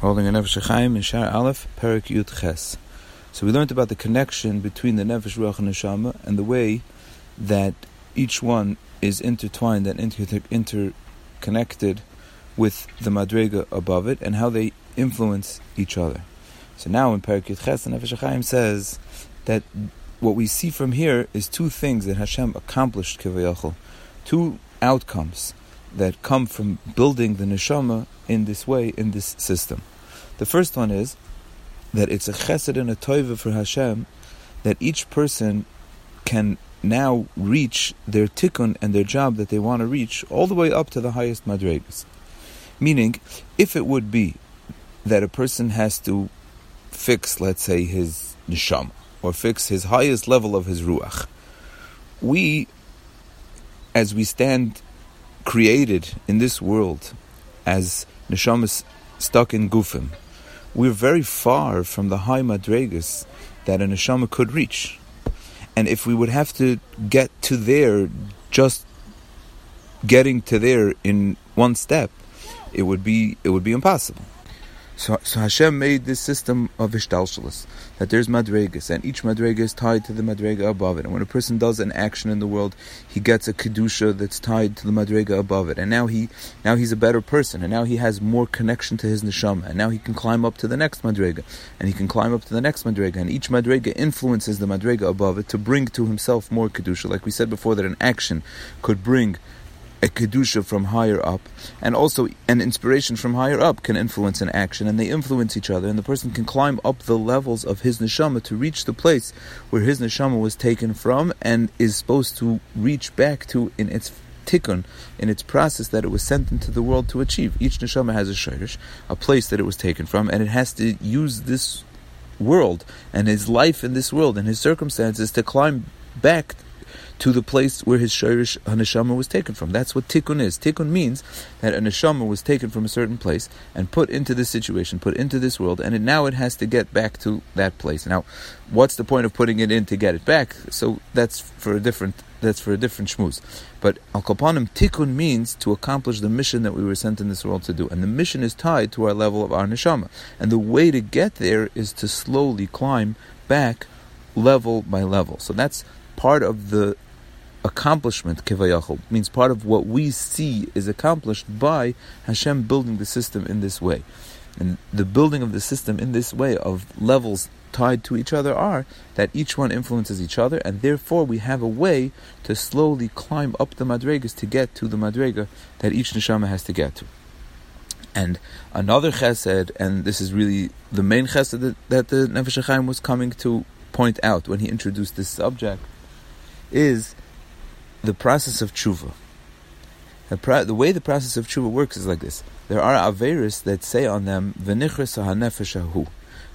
holding a Nefesh Chaim in Shaar Aleph, Perek Yud Ches. So we learned about the connection between the Nefesh Ruach and Neshama and the way that each one is intertwined and inter- interconnected with the Madrega above it and how they influence each other. So now in Perek Yud Ches, the Nefesh Chaim says that what we see from here is two things that Hashem accomplished, Kivayachol, two outcomes that come from building the neshama in this way, in this system. The first one is that it's a chesed and a toiva for Hashem that each person can now reach their tikkun and their job that they want to reach all the way up to the highest madregas. Meaning, if it would be that a person has to fix, let's say, his neshama, or fix his highest level of his ruach, we, as we stand created in this world as neshamas stuck in gufim, we're very far from the high madregas that a neshama could reach. And if we would have to get to there, just getting to there in one step, it would be it would be impossible. So, so Hashem made this system of ishtalshalis, that there's madregas, and each madrega is tied to the madrega above it. And when a person does an action in the world, he gets a kedusha that's tied to the madrega above it. And now he, now he's a better person, and now he has more connection to his neshama, and now he can climb up to the next madrega, and he can climb up to the next madrega, and each madrega influences the madrega above it to bring to himself more kedusha. Like we said before, that an action could bring a kedusha from higher up, and also an inspiration from higher up can influence an action, and they influence each other, and the person can climb up the levels of his neshama to reach the place where his neshama was taken from, and is supposed to reach back to in its tikkun, in its process that it was sent into the world to achieve. Each neshama has a shirish, a place that it was taken from, and it has to use this world and his life in this world and his circumstances to climb back to the place where his shirish haneshama was taken from. That's what tikkun is. Tikkun means that a neshama was taken from a certain place and put into this situation, put into this world, and it, now it has to get back to that place. Now, what's the point of putting it in to get it back? So that's for a different that's for a different shmuz. But al kapanim tikkun means to accomplish the mission that we were sent in this world to do, and the mission is tied to our level of our neshama. And the way to get there is to slowly climb back level by level. So that's part of the accomplishment kivayachol means part of what we see is accomplished by Hashem building the system in this way. And the building of the system in this way of levels tied to each other are that each one influences each other, and therefore we have a way to slowly climb up the madregas to get to the madrega that each neshama has to get to. And another chesed, and this is really the main chesed that, that the Nefesh Chaim was coming to point out when he introduced this subject, is the process of tshuva. The, pro- the, way the process of tshuva works is like this. There are averis that say on them, v'nichres ha-nefesh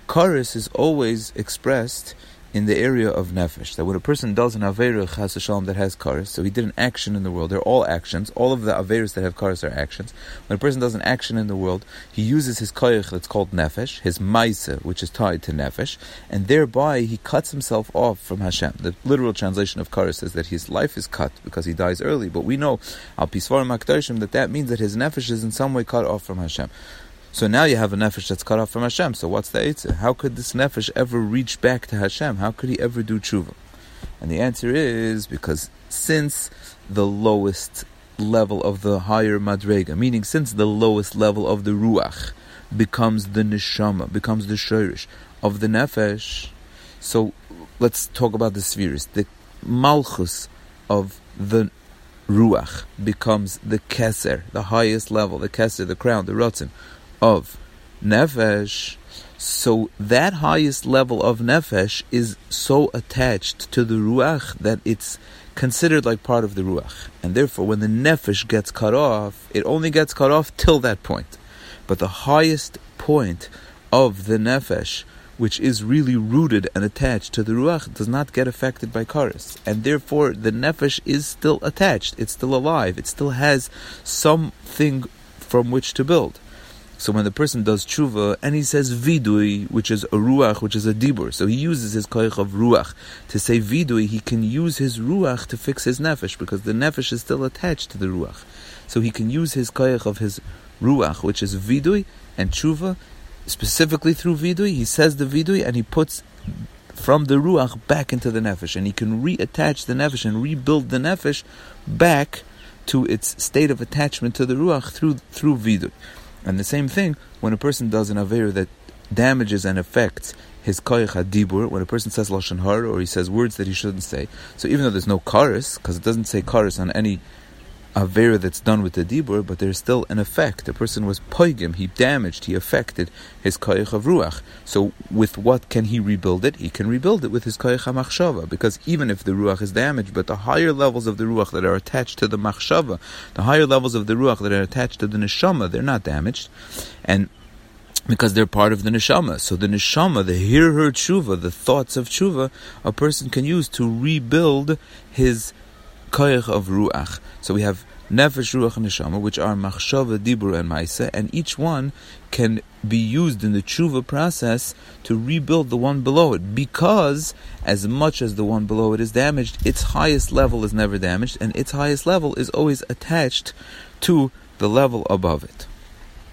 Karis is always expressed in the area of nefesh. That when a person does an averah chas shalom that has karis, so he did an action in the world. They're all actions. All of the averahs that have karis are actions. When a person does an action in the world, he uses his koyach that's called nefesh, his maisa, which is tied to nefesh, and thereby he cuts himself off from Hashem. The literal translation of karis says that his life is cut because he dies early. But we know al pisvarim that that means that his nefesh is in some way cut off from Hashem. So now you have a nefesh that's cut off from Hashem. So what's the eitzah? How could this nefesh ever reach back to Hashem? How could he ever do tshuva? And the answer is because since the lowest level of the higher madrega, meaning since the lowest level of the ruach becomes the neshama, becomes the shirish of the nefesh, so let's talk about the spheres. The malchus of the ruach becomes the keser, the highest level, the keser, the crown, the rotzen of nefesh, so that highest level of nefesh is so attached to the ruach that it's considered like part of the ruach, and therefore, when the nefesh gets cut off, it only gets cut off till that point. But the highest point of the nefesh, which is really rooted and attached to the ruach, does not get affected by karis, and therefore the nefesh is still attached. It's still alive. It still has something from which to build. So when the person does tshuva and he says vidui, which is a ruach, which is a dibur, so he uses his koich of ruach to say vidui, he can use his ruach to fix his nefesh because the nefesh is still attached to the ruach. So he can use his koich of his ruach, which is vidui and tshuva, specifically through vidui. He says the vidui and he puts from the ruach back into the nefesh, and he can reattach the nefesh and rebuild the nefesh back to its state of attachment to the ruach through through vidui. And the same thing when a person does an aver that damages and affects his koyach hadibur, when a person says lashon hara or he says words that he shouldn't say. So even though there's no karis, because it doesn't say karis on any avera that's done with the dibur, but there's still an effect. The person was poigim, he damaged, he affected his koyach of ruach. So with what can he rebuild it? He can rebuild it with his koyach machshava, because even if the ruach is damaged, but the higher levels of the ruach that are attached to the machshava, the higher levels of the ruach that are attached to the neshama, they're not damaged, and because they're part of the neshama. So the neshama, the hirhur tshuva, the thoughts of tshuva, a person can use to rebuild his koyach of ruach. So we have nefesh, ruach, and neshama, which are machshava, dibur, and maisa, and each one can be used in the tshuva process to rebuild the one below it. Because as much as the one below it is damaged, its highest level is never damaged, and its highest level is always attached to the level above it.